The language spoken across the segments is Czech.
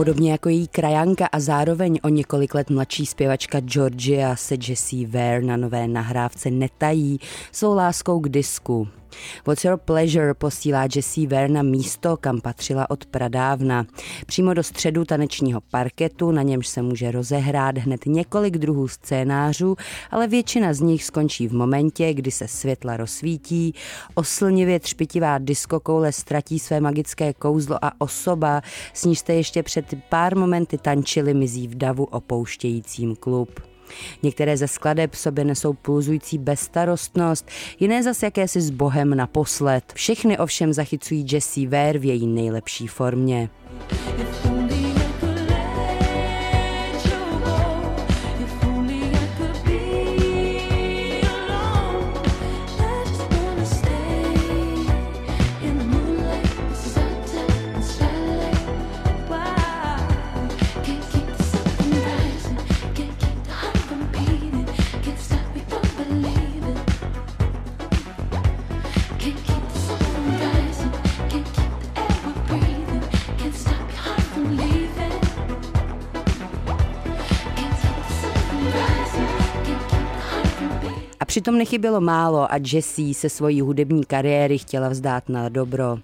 Podobně jako její krajanka a zároveň o několik let mladší zpěvačka Georgia se Jessie Ware na nové nahrávce netají svou láskou k disku. What's Your Pleasure posílá Jessie Ware na místo, kam patřila od pradávna. Přímo do středu tanečního parketu, na němž se může rozehrát hned několik druhů scénářů, ale většina z nich skončí v momentě, kdy se světla rozsvítí, oslnivě třpitivá diskokoule ztratí své magické kouzlo a osoba, s níž jste ještě před pár momenty tančili, mizí v davu opouštějícím klub. Některé ze skladeb sobě nesou pulzující bezstarostnost, jiné zas jakési s bohem naposled. Všechny ovšem zachycují Jessie Ware v její nejlepší formě. Přitom nechybělo málo a Jessie se svojí hudební kariéry chtěla vzdát na dobro.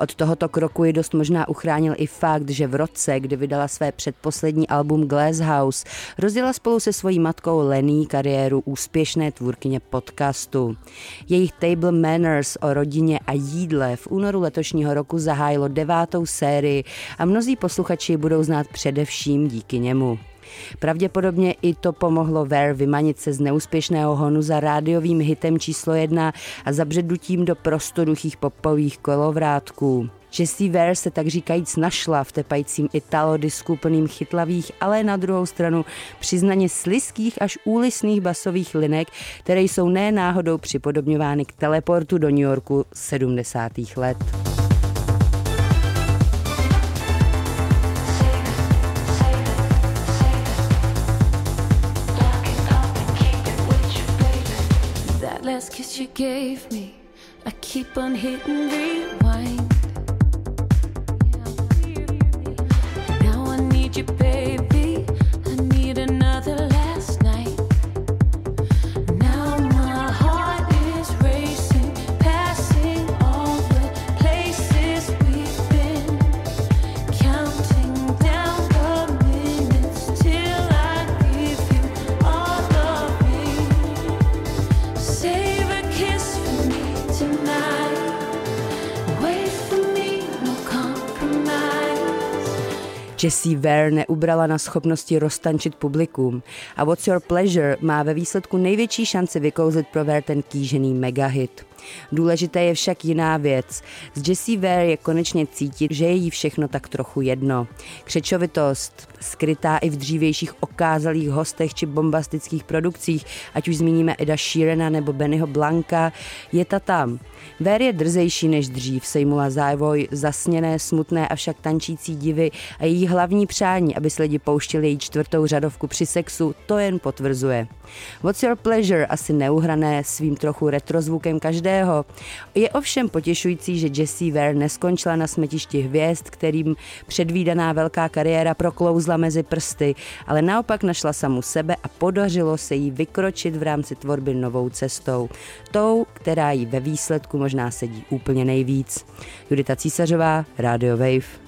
Od tohoto kroku ji dost možná uchránil i fakt, že v roce, kdy vydala své předposlední album Glasshouse, rozjela spolu se svojí matkou Lenny kariéru úspěšné tvůrkyně podcastu. Jejich Table Manners o rodině a jídle v únoru letošního roku zahájilo devátou sérii a mnozí posluchači budou znát především díky němu. Pravděpodobně i to pomohlo Ver vymanit se z neúspěšného honu za rádiovým hitem číslo jedna a zabřednutím do prostoruchých popových kolovrátků. Jessie Ware se tak říkajíc našla v tepajícím disku plným chytlavých, ale na druhou stranu přiznaně sliských až úlisných basových linek, které jsou ne náhodou připodobňovány k teleportu do New Yorku 70. let. Last kiss you gave me. I keep on hitting rewind. Now I need you. Jessie Ware neubrala na schopnosti roztančit publikum a What's Your Pleasure má ve výsledku největší šanci vykouzlit pro Ware ten kýžený megahit. Důležité je však jiná věc. Z Jessie Ware je konečně cítit, že je jí všechno tak trochu jedno. Křečovitost, skrytá i v dřívějších okázalých hostech či bombastických produkcích, ať už zmíníme Eda Sheerana nebo Bennyho Blanka, je ta tam. Ver je drzejší než dřív, sejmula závoj zasněné, smutné, avšak tančící divy a její hlavní přání, aby se lidi pouštili její čtvrtou řadovku při sexu, to jen potvrzuje. What's your pleasure, asi neuhrané svým trochu retrozvukem každého. Je ovšem potěšující, že Jessie Ware neskončila na smetišti hvězd, kterým předvídaná velká kariéra proklouzla mezi prsty, ale naopak našla samu sebe a podařilo se jí vykročit v rámci tvorby novou cestou. Tou, která jí ve výsledku možná sedí úplně nejvíc. Judita Císařová, Radio Wave.